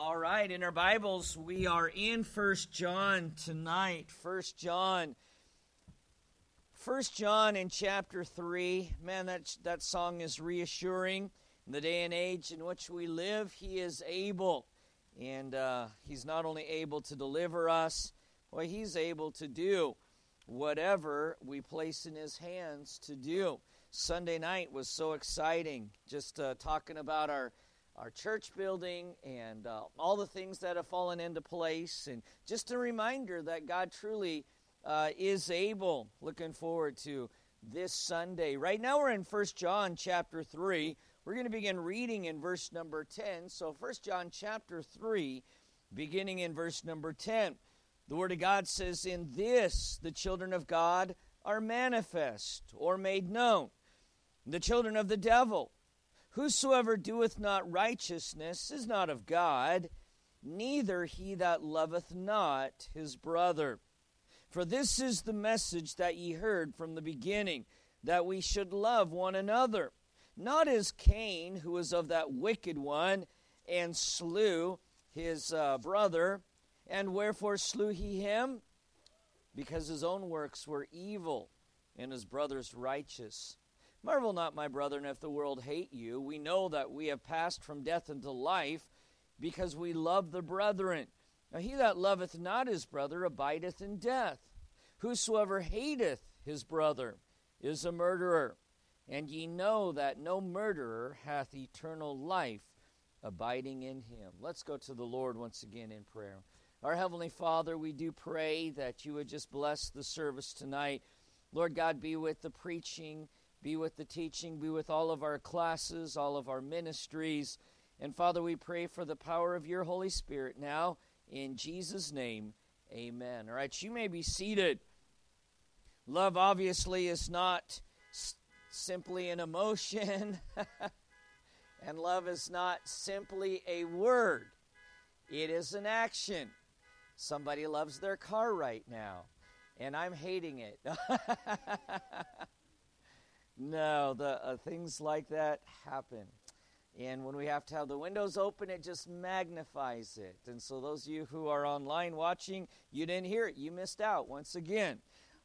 All right, in our Bibles, we are in First John tonight. First John. First John in chapter 3. Man, that, that song is reassuring. In the day and age in which we live, He is able. And uh, He's not only able to deliver us, well, He's able to do whatever we place in His hands to do. Sunday night was so exciting, just uh, talking about our our church building and uh, all the things that have fallen into place. And just a reminder that God truly uh, is able. Looking forward to this Sunday. Right now we're in First John chapter 3. We're going to begin reading in verse number 10. So First John chapter 3, beginning in verse number 10. The Word of God says, In this the children of God are manifest or made known. The children of the devil Whosoever doeth not righteousness is not of God, neither he that loveth not his brother. For this is the message that ye heard from the beginning, that we should love one another. Not as Cain, who was of that wicked one, and slew his uh, brother. And wherefore slew he him? Because his own works were evil, and his brother's righteous. Marvel not, my brethren, if the world hate you. We know that we have passed from death into life because we love the brethren. Now, he that loveth not his brother abideth in death. Whosoever hateth his brother is a murderer. And ye know that no murderer hath eternal life abiding in him. Let's go to the Lord once again in prayer. Our Heavenly Father, we do pray that you would just bless the service tonight. Lord God, be with the preaching be with the teaching, be with all of our classes, all of our ministries. And Father, we pray for the power of your Holy Spirit now. In Jesus' name, amen. All right, you may be seated. Love obviously is not s- simply an emotion, and love is not simply a word, it is an action. Somebody loves their car right now, and I'm hating it. No, the uh, things like that happen. And when we have to have the windows open, it just magnifies it. And so, those of you who are online watching, you didn't hear it. You missed out once again.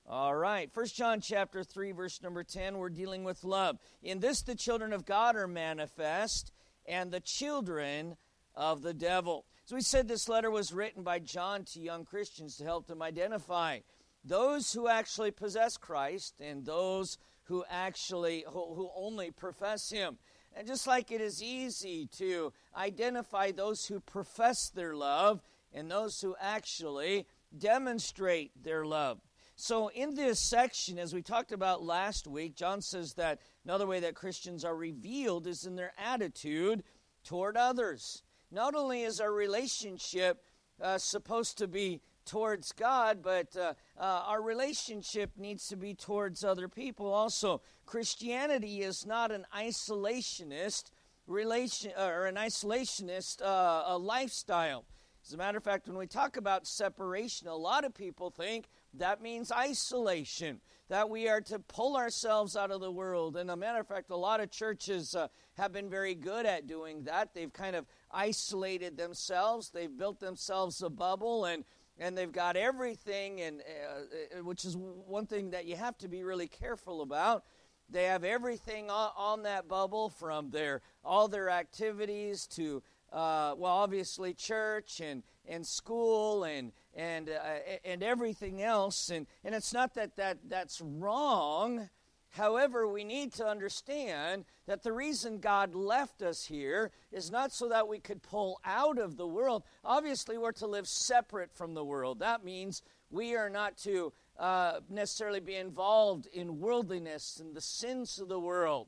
All right. First John chapter 3, verse number 10, we're dealing with love. In this, the children of God are manifest, and the children of the devil. So, we said this letter was written by John to young Christians to help them identify those who actually possess Christ and those who actually who, who only profess him. And just like it is easy to identify those who profess their love and those who actually demonstrate their love. So in this section as we talked about last week john says that another way that christians are revealed is in their attitude toward others. Not only is our relationship uh, supposed to be towards God, but uh, uh, our relationship needs to be towards other people also. Christianity is not an isolationist relation or an isolationist uh, lifestyle. As a matter of fact, when we talk about separation, a lot of people think that means isolation, that we are to pull ourselves out of the world. And a matter of fact, a lot of churches uh, have been very good at doing that. They've kind of isolated themselves, they've built themselves a bubble, and and they've got everything, and uh, uh, which is one thing that you have to be really careful about. They have everything on, on that bubble, from their all their activities to uh, well, obviously church and and school and and uh, and everything else. And and it's not that that that's wrong. However, we need to understand that the reason God left us here is not so that we could pull out of the world. Obviously, we're to live separate from the world. That means we are not to uh, necessarily be involved in worldliness and the sins of the world.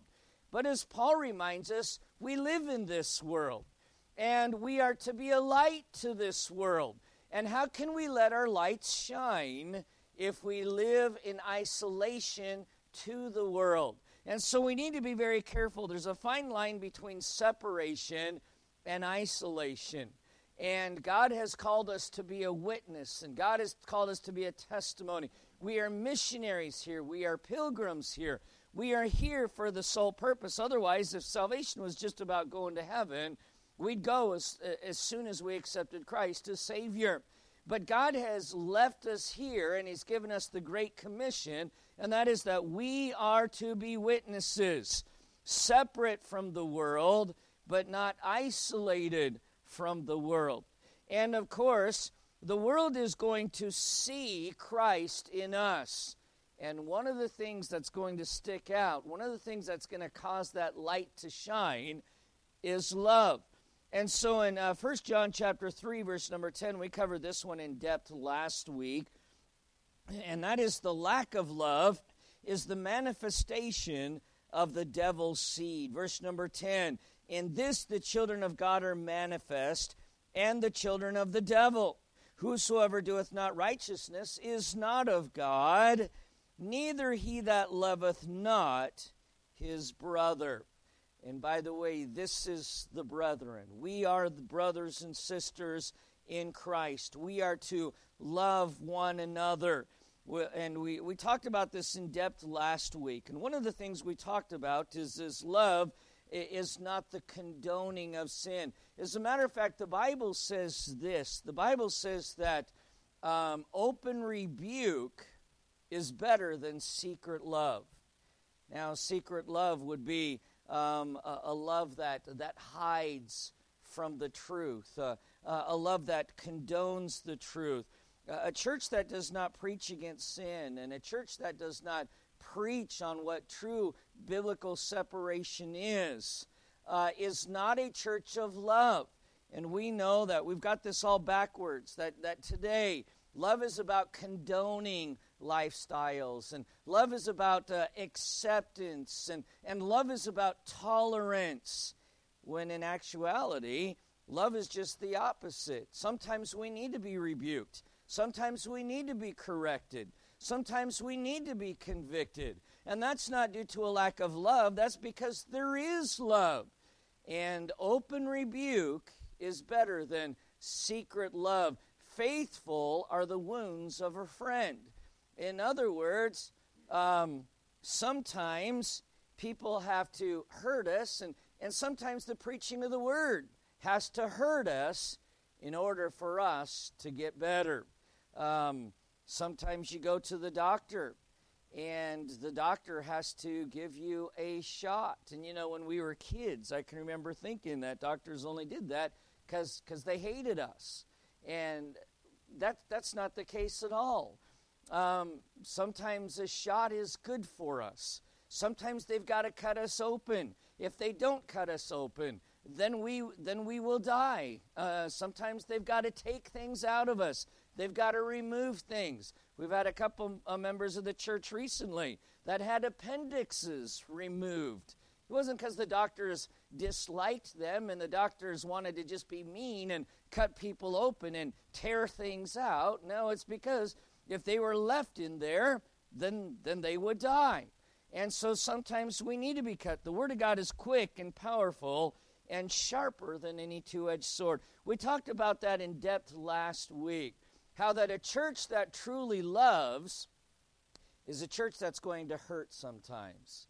But as Paul reminds us, we live in this world and we are to be a light to this world. And how can we let our lights shine if we live in isolation to the world. And so we need to be very careful. There's a fine line between separation and isolation. And God has called us to be a witness, and God has called us to be a testimony. We are missionaries here, we are pilgrims here. We are here for the sole purpose. Otherwise, if salvation was just about going to heaven, We'd go as, as soon as we accepted Christ as Savior. But God has left us here and He's given us the Great Commission, and that is that we are to be witnesses, separate from the world, but not isolated from the world. And of course, the world is going to see Christ in us. And one of the things that's going to stick out, one of the things that's going to cause that light to shine is love. And so in uh, 1 John chapter 3 verse number 10, we covered this one in depth last week. And that is the lack of love is the manifestation of the devil's seed. Verse number 10, in this the children of God are manifest and the children of the devil. Whosoever doeth not righteousness is not of God, neither he that loveth not his brother. And by the way, this is the brethren. We are the brothers and sisters in Christ. We are to love one another. And we, we talked about this in depth last week. And one of the things we talked about is this love is not the condoning of sin. As a matter of fact, the Bible says this the Bible says that um, open rebuke is better than secret love. Now, secret love would be um, a, a, love that, that hides from the truth, uh, uh, a love that condones the truth. Uh, a church that does not preach against sin, and a church that does not preach on what true biblical separation is, uh, is not a church of love. And we know that we've got this all backwards, that, that today love is about condoning lifestyles, and love is about uh, acceptance, and, and love is about tolerance, when in actuality, love is just the opposite. Sometimes we need to be rebuked, sometimes we need to be corrected, sometimes we need to be convicted. And that's not due to a lack of love, that's because there is love. And open rebuke is better than secret love. Faithful are the wounds of a friend. In other words, um, sometimes people have to hurt us, and, and sometimes the preaching of the word has to hurt us in order for us to get better. Um, sometimes you go to the doctor, and the doctor has to give you a shot. And you know, when we were kids, I can remember thinking that doctors only did that because they hated us. And that, that's not the case at all. Um, sometimes a shot is good for us. Sometimes they've got to cut us open. If they don't cut us open, then we then we will die. Uh, sometimes they've got to take things out of us. They've got to remove things. We've had a couple of members of the church recently that had appendixes removed. It wasn't because the doctors disliked them and the doctors wanted to just be mean and cut people open and tear things out. No, it's because if they were left in there, then, then they would die. And so sometimes we need to be cut. The Word of God is quick and powerful and sharper than any two edged sword. We talked about that in depth last week. How that a church that truly loves is a church that's going to hurt sometimes.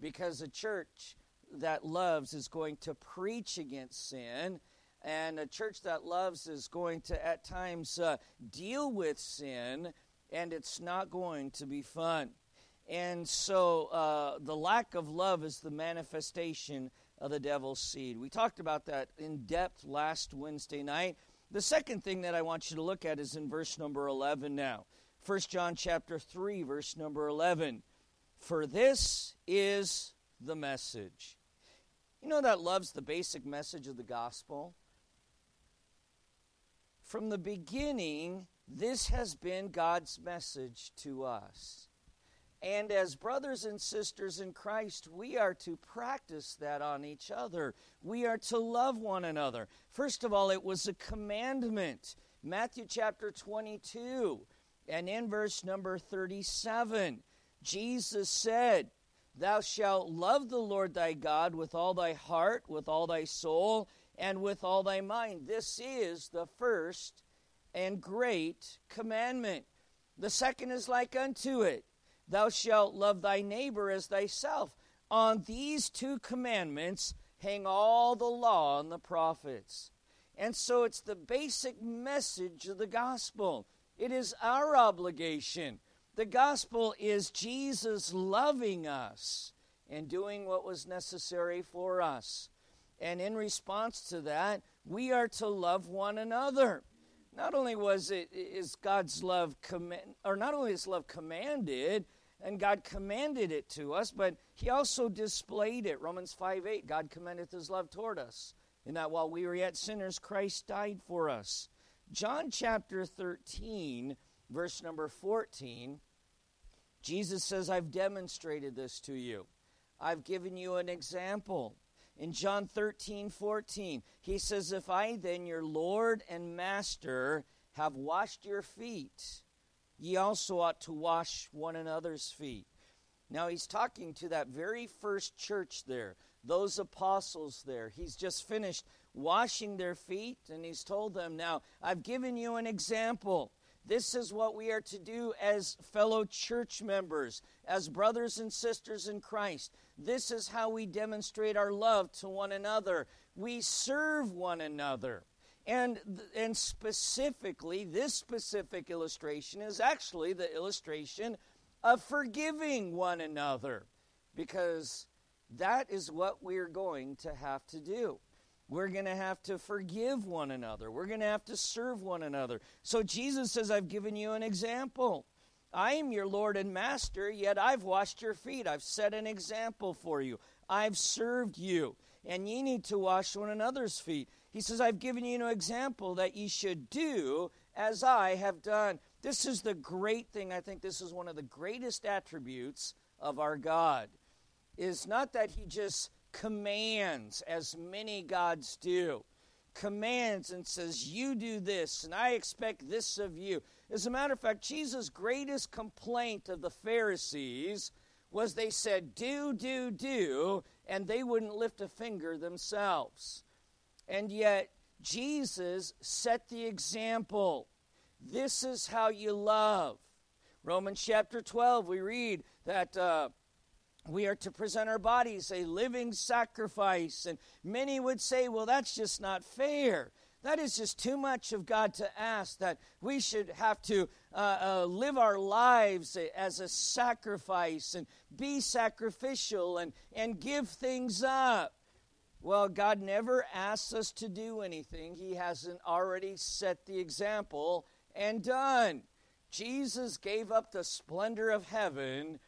Because a church that loves is going to preach against sin and a church that loves is going to, at times, uh, deal with sin, and it's not going to be fun. And so uh, the lack of love is the manifestation of the devil's seed. We talked about that in depth last Wednesday night. The second thing that I want you to look at is in verse number 11 now. 1 John chapter 3 verse number 11. For this is the message. You know that love's the basic message of the gospel? From the beginning, this has been God's message to us. And as brothers and sisters in Christ, we are to practice that on each other. We are to love one another. First of all, it was a commandment. Matthew chapter 22, and in verse number 37, Jesus said, Thou shalt love the Lord thy God with all thy heart, with all thy soul, and with all thy mind. This is the first and great commandment. The second is like unto it Thou shalt love thy neighbor as thyself. On these two commandments hang all the law and the prophets. And so it's the basic message of the gospel. It is our obligation. The gospel is Jesus loving us and doing what was necessary for us. And in response to that, we are to love one another. Not only was it is God's love command, or not only is love commanded, and God commanded it to us, but He also displayed it. Romans 5 8, God commendeth His love toward us, in that while we were yet sinners, Christ died for us. John chapter 13, verse number 14, Jesus says, I've demonstrated this to you. I've given you an example. In John 13, 14, he says, If I then, your Lord and Master, have washed your feet, ye also ought to wash one another's feet. Now he's talking to that very first church there, those apostles there. He's just finished washing their feet, and he's told them, Now, I've given you an example. This is what we are to do as fellow church members, as brothers and sisters in Christ. This is how we demonstrate our love to one another. We serve one another. And, and specifically, this specific illustration is actually the illustration of forgiving one another, because that is what we're going to have to do. We're going to have to forgive one another. We're going to have to serve one another. So Jesus says, I've given you an example. I am your Lord and Master, yet I've washed your feet. I've set an example for you. I've served you, and ye need to wash one another's feet. He says, I've given you an example that ye should do as I have done. This is the great thing. I think this is one of the greatest attributes of our God. Is not that he just commands, as many gods do. Commands and says, You do this, and I expect this of you. As a matter of fact, Jesus' greatest complaint of the Pharisees was they said, Do, do, do, and they wouldn't lift a finger themselves. And yet, Jesus set the example. This is how you love. Romans chapter 12, we read that. Uh, we are to present our bodies a living sacrifice. And many would say, well, that's just not fair. That is just too much of God to ask that we should have to uh, uh, live our lives as a sacrifice and be sacrificial and, and give things up. Well, God never asks us to do anything He hasn't already set the example and done. Jesus gave up the splendor of heaven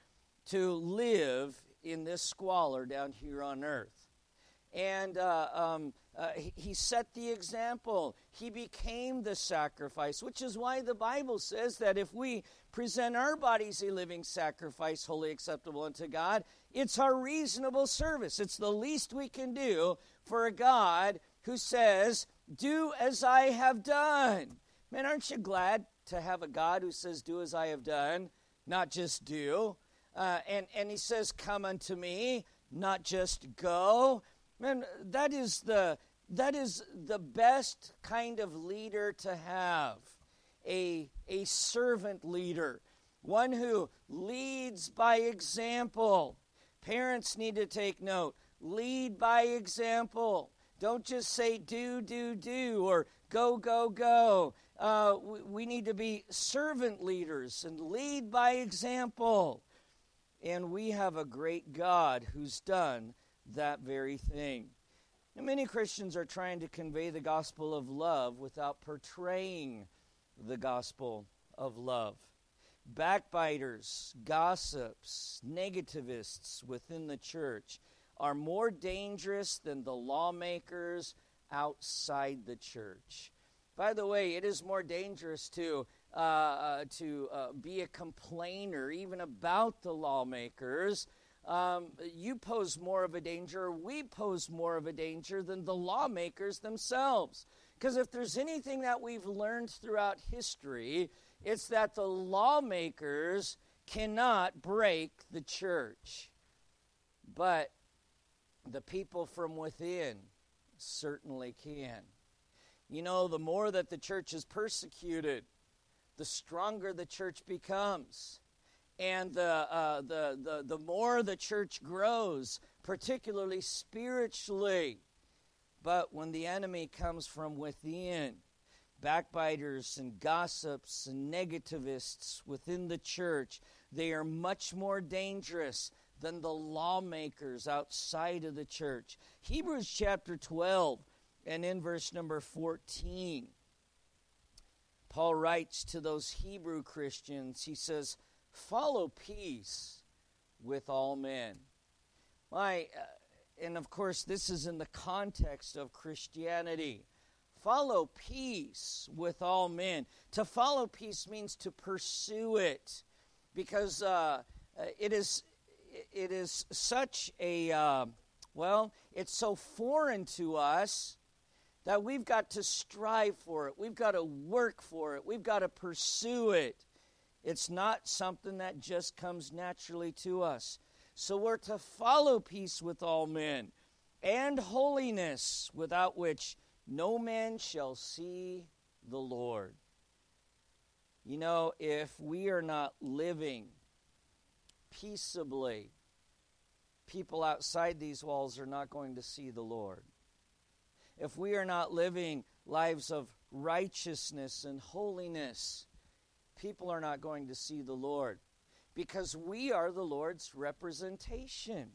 to live in this squalor down here on earth. And uh, um, uh, he set the example. He became the sacrifice, which is why the Bible says that if we present our bodies a living sacrifice, wholly acceptable unto God, it's our reasonable service. It's the least we can do for a God who says, Do as I have done. Man, aren't you glad to have a God who says, Do as I have done, not just do? Uh, and, and he says, Come unto me, not just go. Man, that is the that is the best kind of leader to have. A, a servant leader, one who leads by example. Parents need to take note. Lead by example. Don't just say do, do, do, or go, go, go. Uh, we, we need to be servant leaders and lead by example. And we have a great God who's done that very thing. And many Christians are trying to convey the gospel of love without portraying the gospel of love. Backbiters, gossips, negativists within the church are more dangerous than the lawmakers outside the church. By the way, it is more dangerous to uh, uh, to uh, be a complainer, even about the lawmakers, um, you pose more of a danger, we pose more of a danger than the lawmakers themselves. Because if there's anything that we've learned throughout history, it's that the lawmakers cannot break the church. But the people from within certainly can. You know, the more that the church is persecuted, the stronger the church becomes. And the, uh, the, the, the more the church grows, particularly spiritually. But when the enemy comes from within, backbiters and gossips and negativists within the church, they are much more dangerous than the lawmakers outside of the church. Hebrews chapter 12 and in verse number 14, Paul writes to those Hebrew Christians, he says, Follow peace with all men. My, uh, and of course, this is in the context of Christianity. Follow peace with all men. To follow peace means to pursue it, because uh, uh it is it is such a uh, well, it's so foreign to us that we've got to strive for it. We've got to work for it. We've got to pursue it. It's not something that just comes naturally to us. So we're to follow peace with all men and holiness, without which no man shall see the Lord. You know, if we are not living peaceably, people outside these walls are not going to see the Lord. If we are not living lives of righteousness and holiness, people are not going to see the Lord because we are the Lord's representation.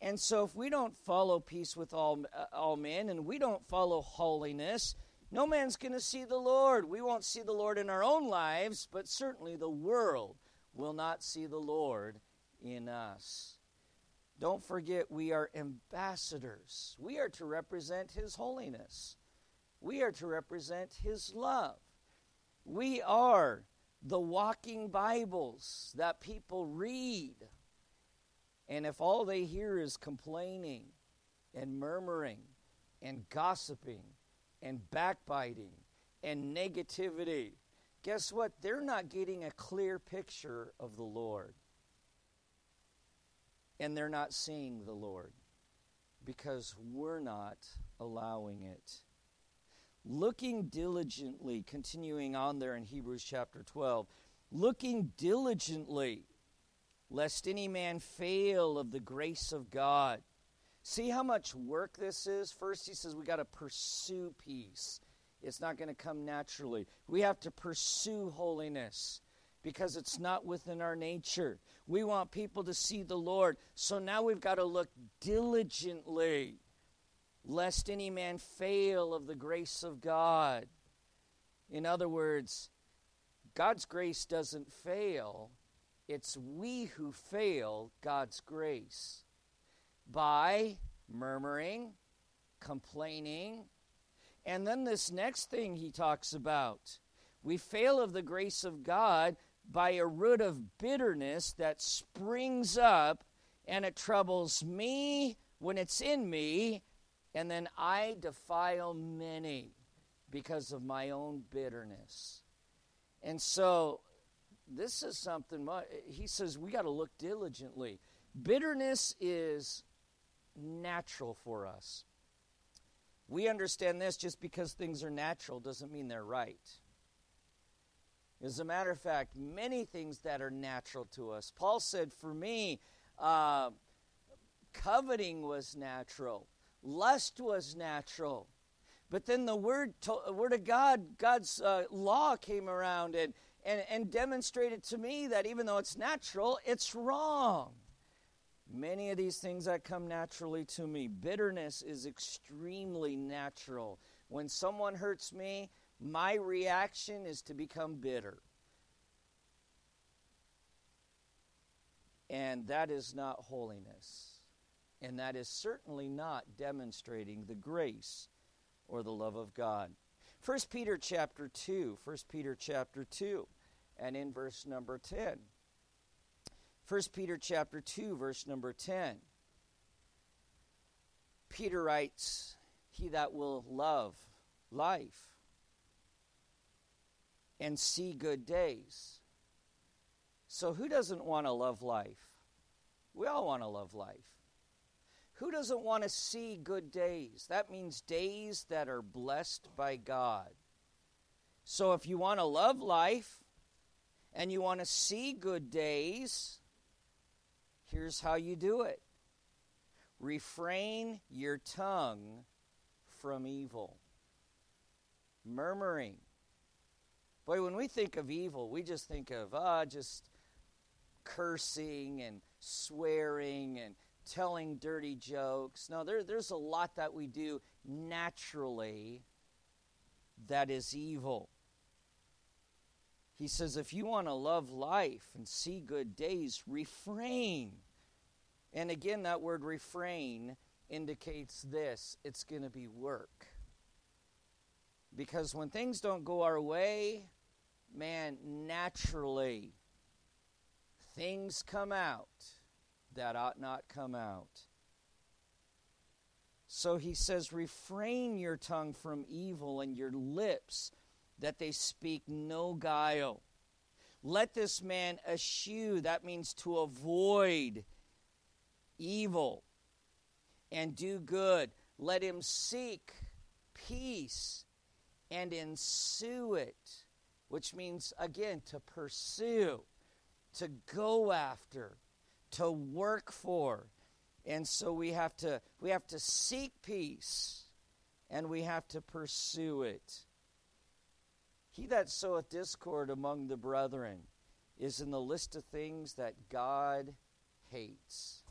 And so, if we don't follow peace with all, uh, all men and we don't follow holiness, no man's going to see the Lord. We won't see the Lord in our own lives, but certainly the world will not see the Lord in us. Don't forget, we are ambassadors. We are to represent His holiness, we are to represent His love. We are the walking Bibles that people read. And if all they hear is complaining and murmuring and gossiping and backbiting and negativity, guess what? They're not getting a clear picture of the Lord. And they're not seeing the Lord because we're not allowing it looking diligently, continuing on there in Hebrews chapter 12, looking diligently, lest any man fail of the grace of God. See how much work this is? First, he says we got to pursue peace. It's not going to come naturally. We have to pursue holiness because it's not within our nature. We want people to see the Lord. So now we've got to look diligently lest any man fail of the grace of God. In other words, God's grace doesn't fail, it's we who fail God's grace by murmuring, complaining, and then this next thing he talks about we fail of the grace of God by a root of bitterness that springs up and it troubles me when it's in me and then I defile many because of my own bitterness. And so this is something he says we got to look diligently. Bitterness is natural for us. We understand this just because things are natural doesn't mean they're right. As a matter of fact, many things that are natural to us. Paul said, for me, uh, coveting was natural. Lust was natural. But then the word, to, word of God, God's uh, law came around and, and, and demonstrated to me that even though it's natural, it's wrong. Many of these things that come naturally to me, bitterness is extremely natural. When someone hurts me, my reaction is to become bitter. And that is not holiness and that is certainly not demonstrating the grace or the love of God. 1 Peter chapter 2, 1 Peter chapter 2, and in verse number 10. 1 Peter chapter 2, verse number 10. Peter writes, He that will love life and see good days. So, who doesn't want to love life? We all want to love life. Who doesn't want to see good days? That means days that are blessed by God. So if you want to love life and you want to see good days, here's how you do it refrain your tongue from evil. Murmuring. Boy, when we think of evil, we just think of, ah, uh, just cursing and swearing and telling dirty jokes. No, there, there's a lot that we do naturally that is evil. He says, if you want to love life and see good days, refrain. And again, that word refrain indicates this it's going to be work. Because when things don't go our way, man, naturally, things come out that ought not come out. So he says, refrain your tongue from evil and your lips that they speak no guile. Let this man eschew, that means to avoid evil and do good. Let him seek peace and ensue it, which means, again, to pursue, to go after, to work for. And so we have to we have to seek peace and we have to pursue it. He that soweth discord among the brethren is in the list of things that God hates.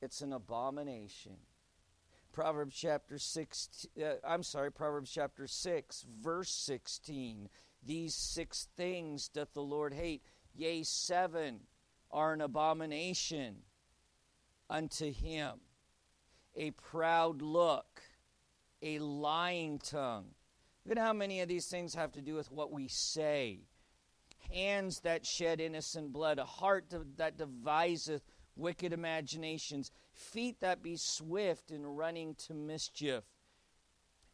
It's an abomination. Proverbs chapter 6 uh, I'm sorry, Proverbs chapter 6 verse 16. These six things doth the Lord hate, yea, seven are an abomination unto him a proud look, a lying tongue. Look at how many of these things have to do with what we say. Hands that shed innocent blood, a heart that deviseth wicked imaginations, feet that be swift in running to mischief,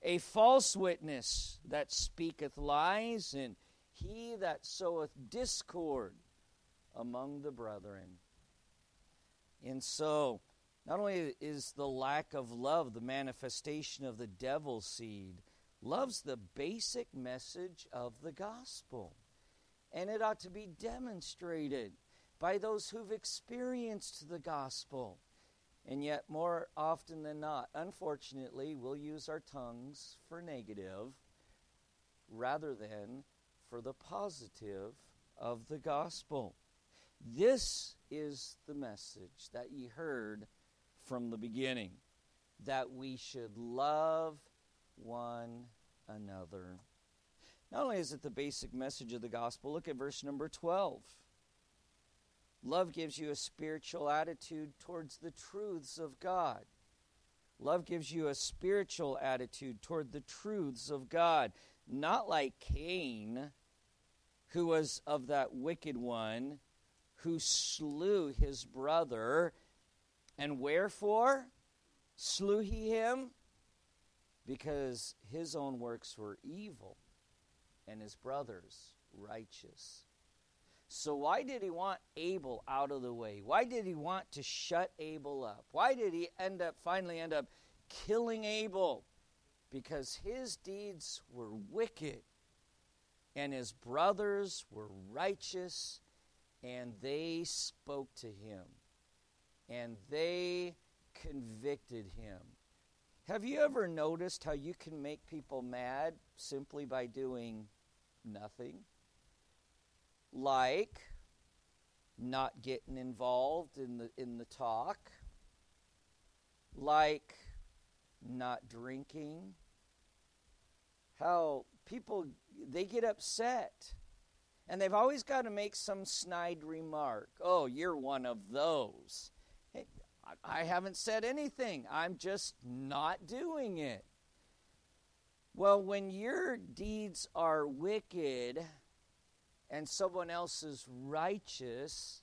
a false witness that speaketh lies, and he that soweth discord among the brethren. And so, not only is the lack of love the manifestation of the devil's seed, love's the basic message of the gospel. And it ought to be demonstrated by those who've experienced the gospel. And yet, more often than not, unfortunately, we'll use our tongues for negative rather than for the positive of the gospel. This is the message that ye heard from the beginning that we should love one another. Not only is it the basic message of the gospel, look at verse number 12. Love gives you a spiritual attitude towards the truths of God. Love gives you a spiritual attitude toward the truths of God. Not like Cain, who was of that wicked one who slew his brother. And wherefore slew he him? Because his own works were evil and his brother's righteous. So, why did he want Abel out of the way? Why did he want to shut Abel up? Why did he end up finally end up killing Abel? Because his deeds were wicked and his brothers were righteous and they spoke to him and they convicted him. Have you ever noticed how you can make people mad simply by doing nothing? Like not getting involved in the in the talk, like not drinking. How people they get upset. And they've always got to make some snide remark. Oh, you're one of those. Hey, I haven't said anything. I'm just not doing it. Well, when your deeds are wicked, and someone else is righteous,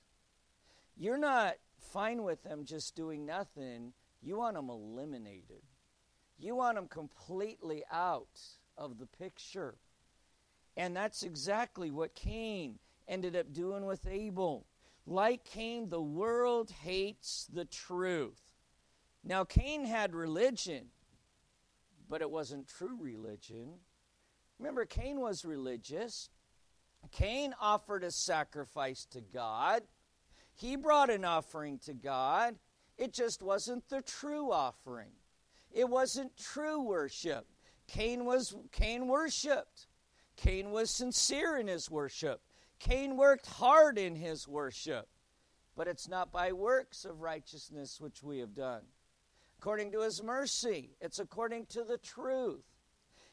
you're not fine with them just doing nothing. You want them eliminated. You want them completely out of the picture. And that's exactly what Cain ended up doing with Abel. Like Cain, the world hates the truth. Now, Cain had religion, but it wasn't true religion. Remember, Cain was religious, Cain offered a sacrifice to God. He brought an offering to God. It just wasn't the true offering. It wasn't true worship. Cain was Cain worshiped. Cain was sincere in his worship. Cain worked hard in his worship. But it's not by works of righteousness which we have done. According to his mercy, it's according to the truth.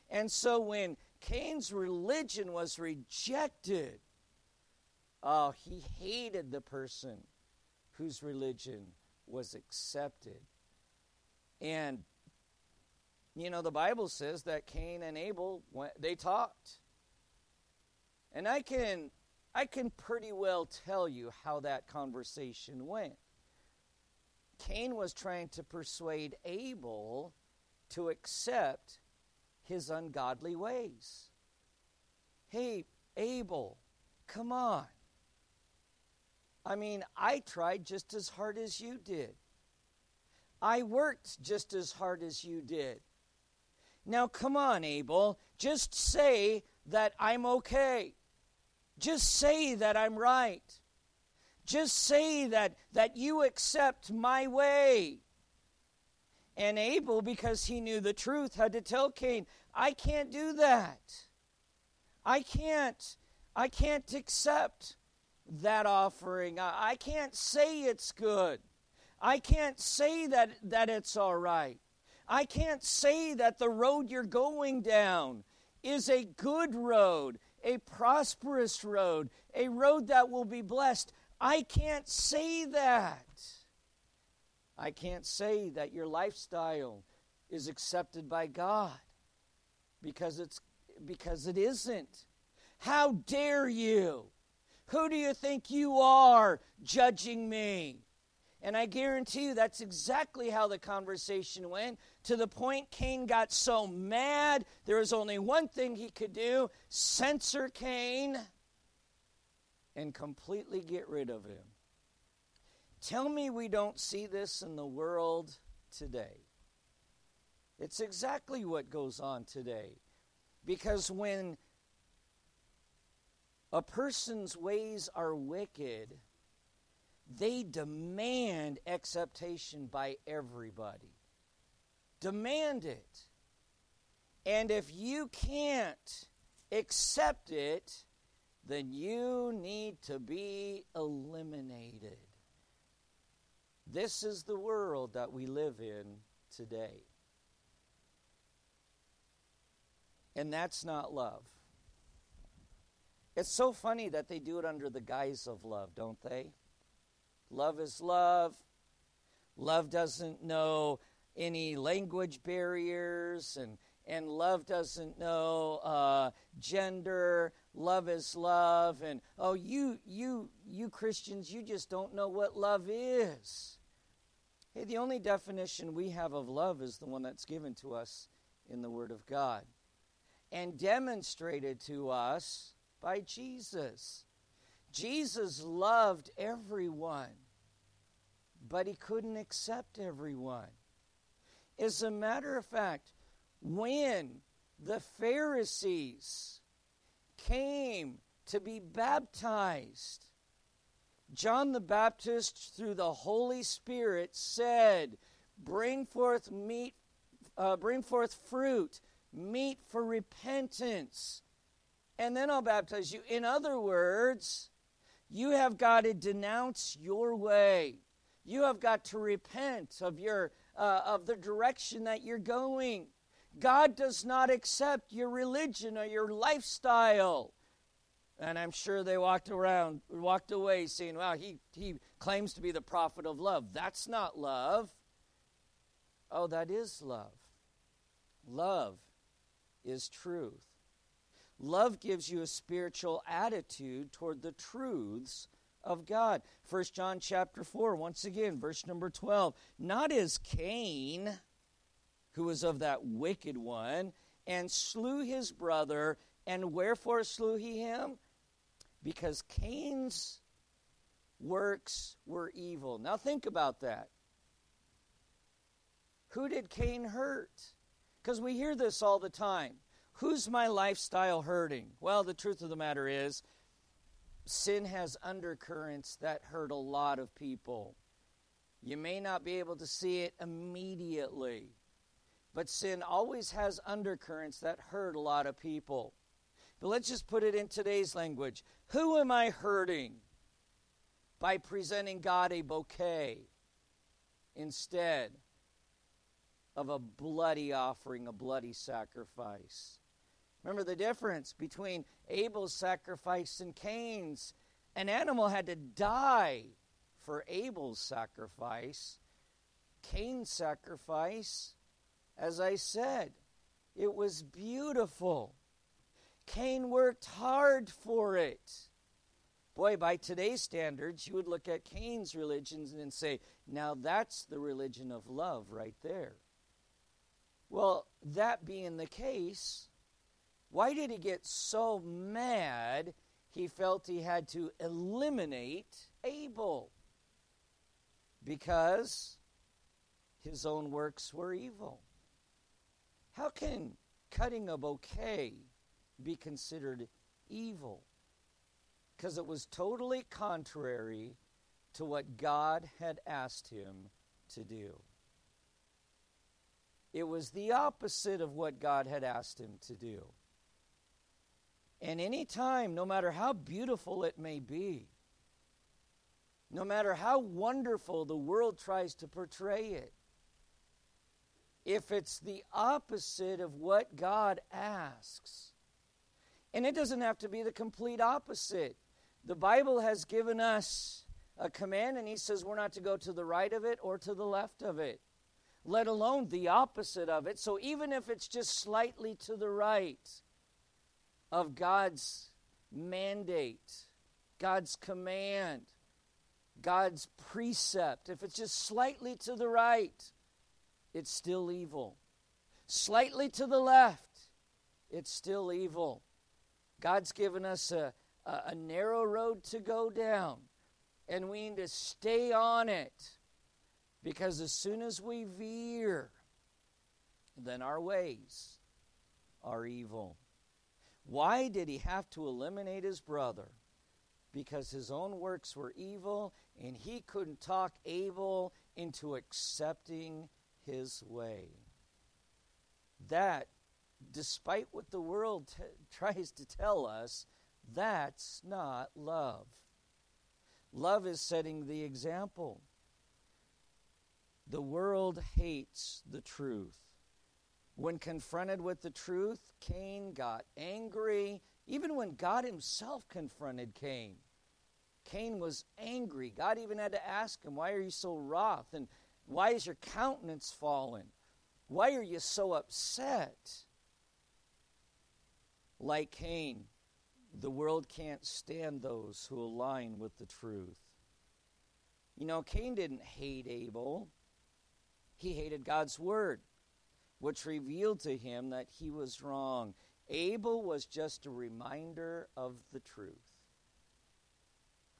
And so when Cain's religion was rejected, oh, he hated the person whose religion was accepted. And you know the Bible says that Cain and Abel they talked. And I can I can pretty well tell you how that conversation went. Cain was trying to persuade Abel to accept his ungodly ways. Hey, Abel, come on. I mean, I tried just as hard as you did. I worked just as hard as you did. Now, come on, Abel. Just say that I'm okay. Just say that I'm right. Just say that, that you accept my way. And Abel, because he knew the truth, had to tell Cain, I can't do that. I can't. I can't accept that offering. I, I can't say it's good. I can't say that, that it's all right. I can't say that the road you're going down is a good road, a prosperous road, a road that will be blessed. I can't say that. I can't say that your lifestyle is accepted by God because it's because it isn't. How dare you? Who do you think you are judging me? And I guarantee you that's exactly how the conversation went. To the point Cain got so mad, there was only one thing he could do censor Cain and completely get rid of him. Tell me we don't see this in the world today. It's exactly what goes on today. Because when a person's ways are wicked, they demand acceptation by everybody. Demand it. And if you can't accept it, then you need to be eliminated. This is the world that we live in today. And that's not love. It's so funny that they do it under the guise of love, don't they? Love is love. Love doesn't know any language barriers, and, and love doesn't know uh, gender. Love is love, and oh, you you you Christians, you just don't know what love is. Hey, the only definition we have of love is the one that's given to us in the Word of God and demonstrated to us by Jesus. Jesus loved everyone, but he couldn't accept everyone. As a matter of fact, when the Pharisees came to be baptized, John the Baptist, through the Holy Spirit, said, Bring forth meat, uh, bring forth fruit, meat for repentance, and then I'll baptize you. In other words, you have got to denounce your way. You have got to repent of your uh, of the direction that you're going. God does not accept your religion or your lifestyle. And I'm sure they walked around, walked away saying, wow, he, he claims to be the prophet of love. That's not love. Oh, that is love. Love is truth. Love gives you a spiritual attitude toward the truths of God. 1 John chapter 4, once again, verse number 12. Not as Cain, who was of that wicked one, and slew his brother, and wherefore slew he him? Because Cain's works were evil. Now think about that. Who did Cain hurt? Because we hear this all the time. Who's my lifestyle hurting? Well, the truth of the matter is, sin has undercurrents that hurt a lot of people. You may not be able to see it immediately, but sin always has undercurrents that hurt a lot of people. But let's just put it in today's language. Who am I hurting by presenting God a bouquet instead of a bloody offering, a bloody sacrifice? Remember the difference between Abel's sacrifice and Cain's. An animal had to die for Abel's sacrifice. Cain's sacrifice, as I said, it was beautiful. Cain worked hard for it. Boy, by today's standards, you would look at Cain's religion and say, now that's the religion of love right there. Well, that being the case, why did he get so mad he felt he had to eliminate Abel? Because his own works were evil. How can cutting a bouquet be considered evil? Because it was totally contrary to what God had asked him to do. It was the opposite of what God had asked him to do. And any time, no matter how beautiful it may be, no matter how wonderful the world tries to portray it, if it's the opposite of what God asks, and it doesn't have to be the complete opposite. The Bible has given us a command, and He says we're not to go to the right of it or to the left of it, let alone the opposite of it. So even if it's just slightly to the right, of God's mandate, God's command, God's precept, if it's just slightly to the right, it's still evil. Slightly to the left, it's still evil. God's given us a, a, a narrow road to go down, and we need to stay on it because as soon as we veer, then our ways are evil. Why did he have to eliminate his brother? Because his own works were evil, and he couldn't talk Abel into accepting his way. That, despite what the world t- tries to tell us, that's not love. Love is setting the example. The world hates the truth. When confronted with the truth, Cain got angry. Even when God himself confronted Cain, Cain was angry. God even had to ask him, Why are you so wroth? And why is your countenance fallen? Why are you so upset? Like Cain, the world can't stand those who align with the truth. You know, Cain didn't hate Abel, he hated God's word which revealed to him that he was wrong. Abel was just a reminder of the truth.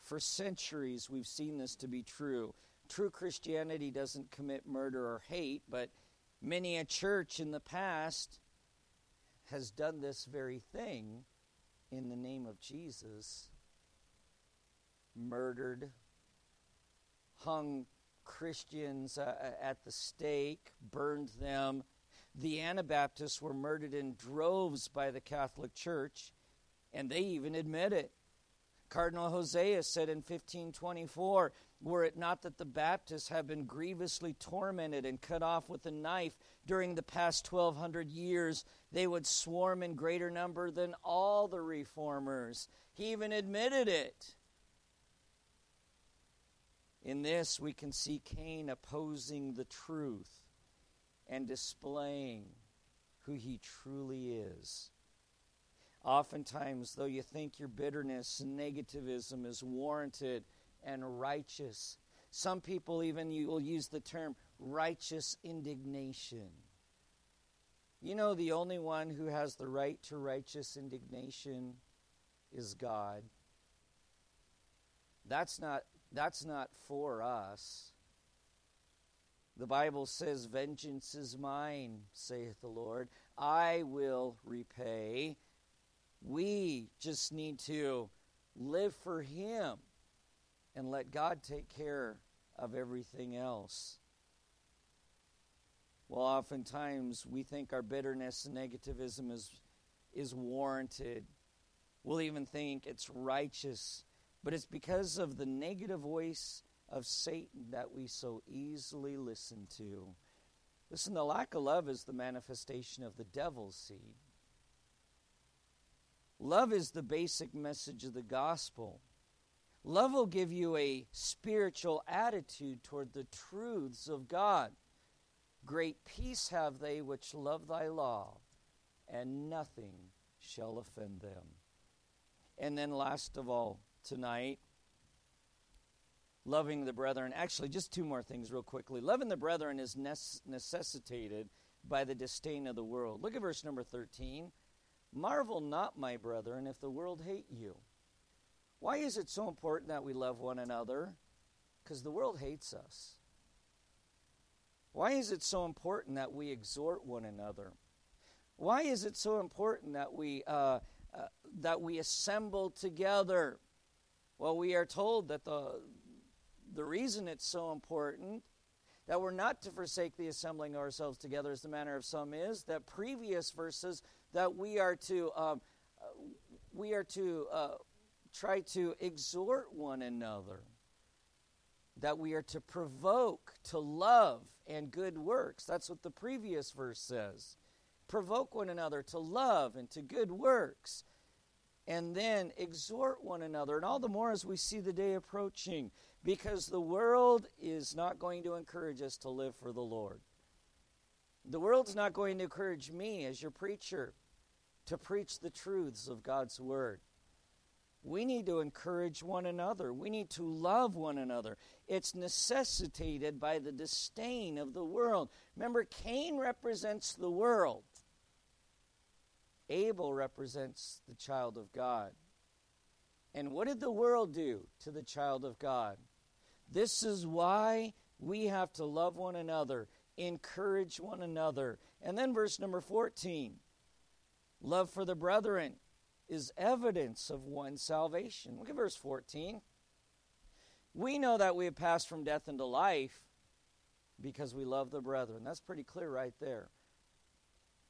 For centuries, we've seen this to be true. True Christianity doesn't commit murder or hate, but many a church in the past has done this very thing in the name of Jesus murdered, hung Christians uh, at the stake, burned them, the Anabaptists were murdered in droves by the Catholic Church, and they even admit it. Cardinal Hosius said in 1524, Were it not that the Baptists have been grievously tormented and cut off with a knife during the past 1200 years, they would swarm in greater number than all the reformers. He even admitted it. In this, we can see Cain opposing the truth and displaying who he truly is. Oftentimes, though you think your bitterness and negativism is warranted and righteous, some people even you will use the term righteous indignation. You know, the only one who has the right to righteous indignation is God. That's not, that's not for us. The Bible says, Vengeance is mine, saith the Lord. I will repay. We just need to live for Him and let God take care of everything else. Well, oftentimes we think our bitterness and negativism is, is warranted. We'll even think it's righteous. But it's because of the negative voice of Satan that we so easily listen to. Listen, the lack of love is the manifestation of the devil's seed. Love is the basic message of the gospel. Love will give you a spiritual attitude toward the truths of God. Great peace have they which love thy law, and nothing shall offend them. And then, last of all, tonight, loving the brethren. Actually, just two more things, real quickly. Loving the brethren is necessitated by the disdain of the world. Look at verse number 13. Marvel not, my brethren, if the world hate you. Why is it so important that we love one another? Because the world hates us. Why is it so important that we exhort one another? Why is it so important that we uh, uh, that we assemble together? Well, we are told that the the reason it's so important that we're not to forsake the assembling ourselves together as the manner of some is that previous verses that we are to um, uh, we are to uh, try to exhort one another that we are to provoke to love and good works that's what the previous verse says provoke one another to love and to good works and then exhort one another and all the more as we see the day approaching because the world is not going to encourage us to live for the Lord. The world's not going to encourage me as your preacher to preach the truths of God's Word. We need to encourage one another. We need to love one another. It's necessitated by the disdain of the world. Remember, Cain represents the world, Abel represents the child of God. And what did the world do to the child of God? This is why we have to love one another, encourage one another. And then verse number 14 love for the brethren is evidence of one's salvation. Look at verse 14. We know that we have passed from death into life because we love the brethren. That's pretty clear right there.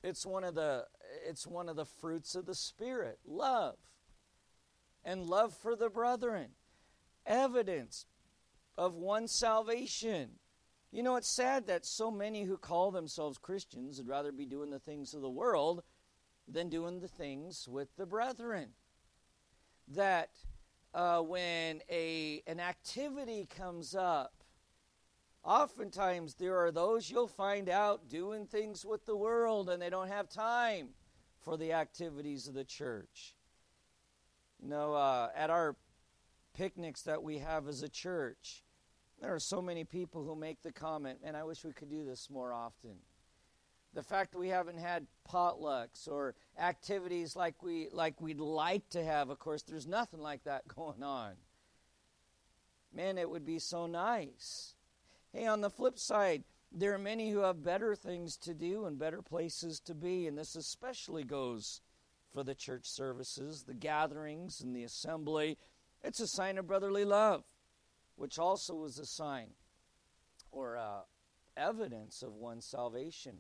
It's one of the it's one of the fruits of the spirit, love. And love for the brethren. Evidence of one's salvation. You know, it's sad that so many who call themselves Christians would rather be doing the things of the world than doing the things with the brethren. That uh, when a, an activity comes up, oftentimes there are those you'll find out doing things with the world and they don't have time for the activities of the church. You know, uh, at our picnics that we have as a church, there are so many people who make the comment, and I wish we could do this more often. The fact that we haven't had potlucks or activities like we like we'd like to have, of course, there's nothing like that going on. Man, it would be so nice. Hey, on the flip side, there are many who have better things to do and better places to be, and this especially goes for the church services, the gatherings, and the assembly. It's a sign of brotherly love which also was a sign or uh, evidence of one's salvation.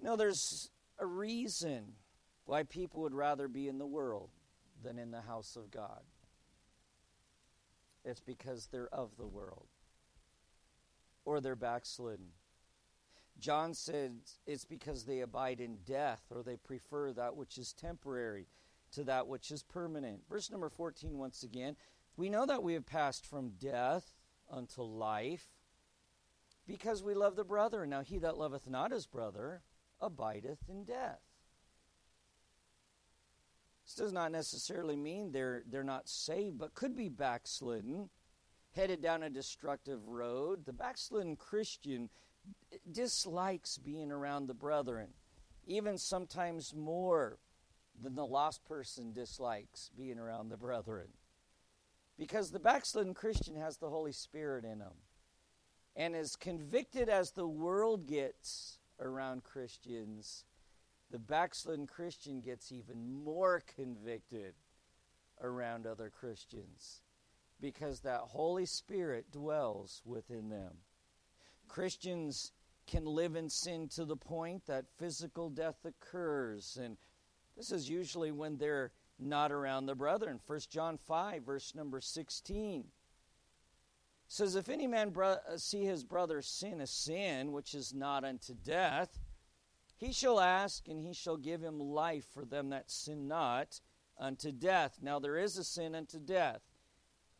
Know, there's a reason why people would rather be in the world than in the house of God. It's because they're of the world or they're backslidden. John said it's because they abide in death or they prefer that which is temporary to that which is permanent. Verse number 14, once again we know that we have passed from death unto life because we love the brother. Now, he that loveth not his brother abideth in death. This does not necessarily mean they're, they're not saved, but could be backslidden, headed down a destructive road. The backslidden Christian dislikes being around the brethren, even sometimes more than the lost person dislikes being around the brethren. Because the backslidden Christian has the Holy Spirit in him. And as convicted as the world gets around Christians, the backslidden Christian gets even more convicted around other Christians. because that Holy Spirit dwells within them. Christians can live in sin to the point that physical death occurs, and this is usually when they're not around the brethren. 1 John 5, verse number 16 says, If any man see his brother sin a sin which is not unto death, he shall ask, and he shall give him life for them that sin not unto death. Now there is a sin unto death.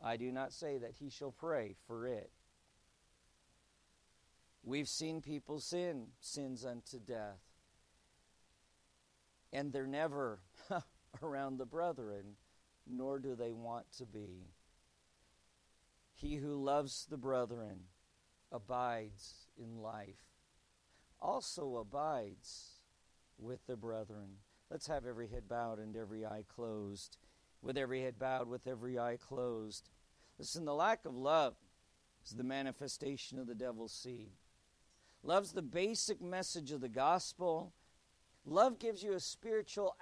I do not say that he shall pray for it. We've seen people sin sins unto death. And they're never around the brethren, nor do they want to be. He who loves the brethren abides in life, also abides with the brethren. Let's have every head bowed and every eye closed. With every head bowed, with every eye closed. Listen, the lack of love is the manifestation of the devil's seed. Love's the basic message of the gospel. Love gives you a spiritual